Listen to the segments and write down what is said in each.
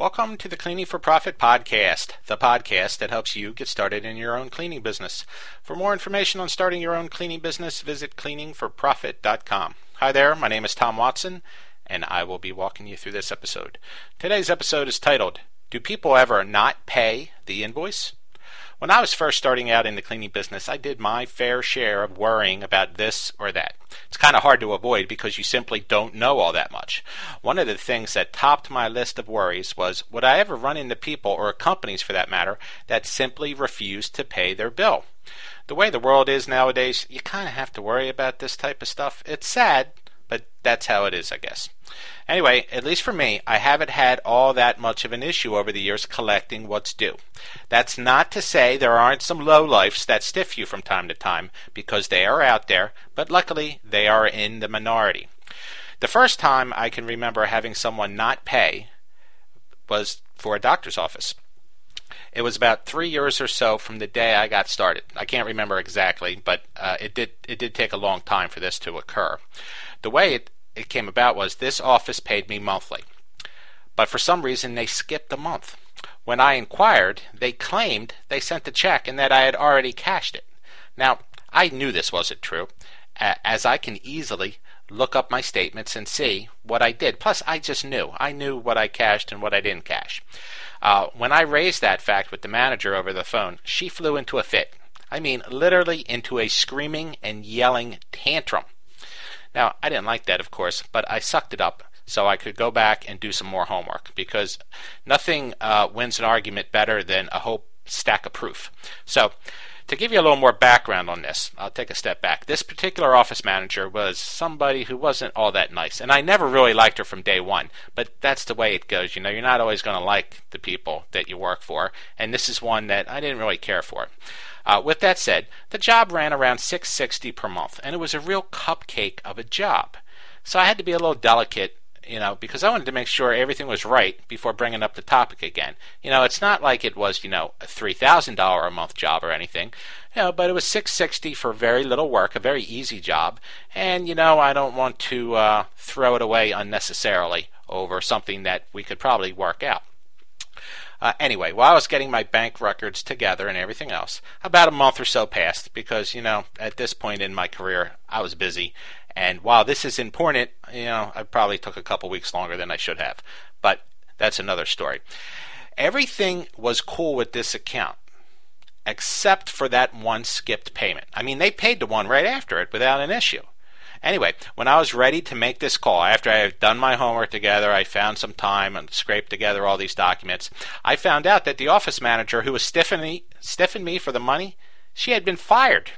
Welcome to the Cleaning for Profit podcast, the podcast that helps you get started in your own cleaning business. For more information on starting your own cleaning business, visit cleaningforprofit.com. Hi there, my name is Tom Watson, and I will be walking you through this episode. Today's episode is titled, Do People Ever Not Pay the Invoice? When I was first starting out in the cleaning business, I did my fair share of worrying about this or that. It's kind of hard to avoid because you simply don't know all that much. One of the things that topped my list of worries was would I ever run into people, or companies for that matter, that simply refused to pay their bill? The way the world is nowadays, you kind of have to worry about this type of stuff. It's sad, but that's how it is, I guess. Anyway, at least for me, I haven't had all that much of an issue over the years collecting what's due. That's not to say there aren't some lowlifes that stiff you from time to time, because they are out there, but luckily they are in the minority. The first time I can remember having someone not pay was for a doctor's office. It was about three years or so from the day I got started. I can't remember exactly, but uh, it did it did take a long time for this to occur. The way it, it came about was this office paid me monthly, but for some reason they skipped a month. When I inquired, they claimed they sent the check and that I had already cashed it. Now I knew this wasn't true, as I can easily look up my statements and see what I did. Plus, I just knew. I knew what I cashed and what I didn't cash. Uh, when I raised that fact with the manager over the phone, she flew into a fit. I mean, literally into a screaming and yelling tantrum. Now, I didn't like that, of course, but I sucked it up so I could go back and do some more homework because nothing uh, wins an argument better than a whole stack of proof. So, to give you a little more background on this, I'll take a step back. This particular office manager was somebody who wasn't all that nice, and I never really liked her from day one. But that's the way it goes. You know, you're not always going to like the people that you work for, and this is one that I didn't really care for. Uh, with that said, the job ran around 660 per month, and it was a real cupcake of a job. So I had to be a little delicate you know, because I wanted to make sure everything was right before bringing up the topic again. You know, it's not like it was, you know, a three thousand dollar a month job or anything, you know, but it was six sixty for very little work, a very easy job, and you know, I don't want to uh, throw it away unnecessarily over something that we could probably work out. Uh, anyway, while I was getting my bank records together and everything else, about a month or so passed because, you know, at this point in my career, I was busy and while this is important, you know, I probably took a couple weeks longer than I should have. But that's another story. Everything was cool with this account except for that one skipped payment. I mean, they paid the one right after it without an issue. Anyway, when I was ready to make this call, after I had done my homework together, I found some time and scraped together all these documents. I found out that the office manager who was stiffing me, stiffing me for the money, she had been fired.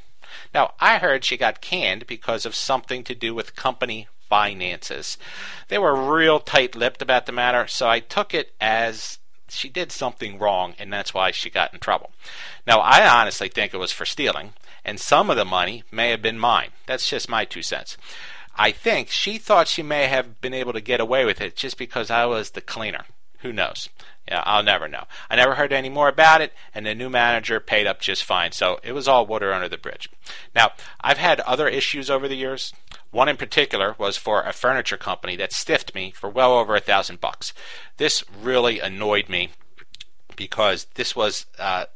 Now, I heard she got canned because of something to do with company finances. They were real tight lipped about the matter, so I took it as she did something wrong and that's why she got in trouble. Now, I honestly think it was for stealing, and some of the money may have been mine. That's just my two cents. I think she thought she may have been able to get away with it just because I was the cleaner. Who knows? Yeah, I'll never know. I never heard any more about it, and the new manager paid up just fine, so it was all water under the bridge. Now, I've had other issues over the years. One in particular was for a furniture company that stiffed me for well over a thousand bucks. This really annoyed me because this was uh,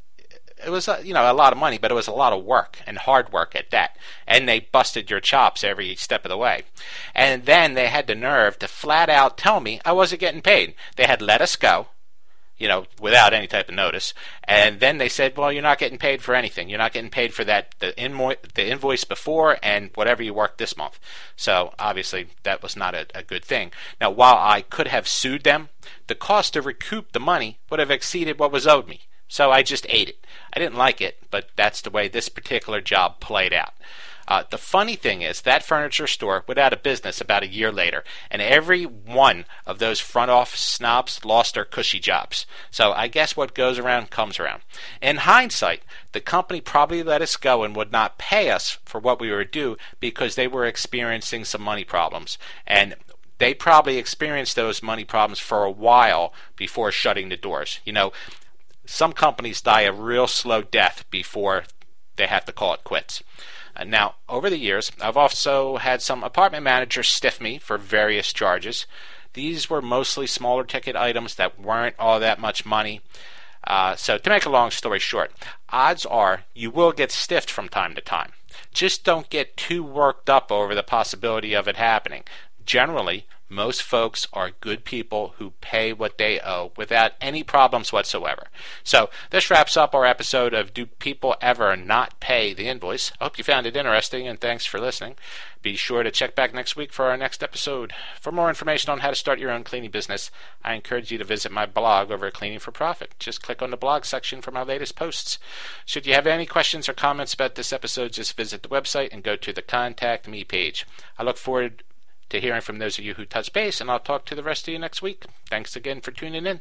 it was uh, you know a lot of money, but it was a lot of work and hard work at that. And they busted your chops every step of the way. And then they had the nerve to flat out tell me I wasn't getting paid. They had let us go, you know, without any type of notice. And then they said, well, you're not getting paid for anything. You're not getting paid for that the invoice the invoice before and whatever you worked this month. So obviously that was not a, a good thing. Now, while I could have sued them, the cost to recoup the money would have exceeded what was owed me. So I just ate it. I didn't like it, but that's the way this particular job played out. Uh, the funny thing is, that furniture store went out of business about a year later, and every one of those front office snobs lost their cushy jobs. So I guess what goes around comes around. In hindsight, the company probably let us go and would not pay us for what we were due because they were experiencing some money problems. And they probably experienced those money problems for a while before shutting the doors. You know, some companies die a real slow death before they have to call it quits. Uh, now, over the years, I've also had some apartment managers stiff me for various charges. These were mostly smaller ticket items that weren't all that much money. Uh, so, to make a long story short, odds are you will get stiffed from time to time. Just don't get too worked up over the possibility of it happening. Generally, most folks are good people who pay what they owe without any problems whatsoever. So, this wraps up our episode of Do People Ever Not Pay the Invoice? I hope you found it interesting and thanks for listening. Be sure to check back next week for our next episode. For more information on how to start your own cleaning business, I encourage you to visit my blog over at Cleaning for Profit. Just click on the blog section for my latest posts. Should you have any questions or comments about this episode, just visit the website and go to the Contact Me page. I look forward to hearing from those of you who touch base, and I'll talk to the rest of you next week. Thanks again for tuning in.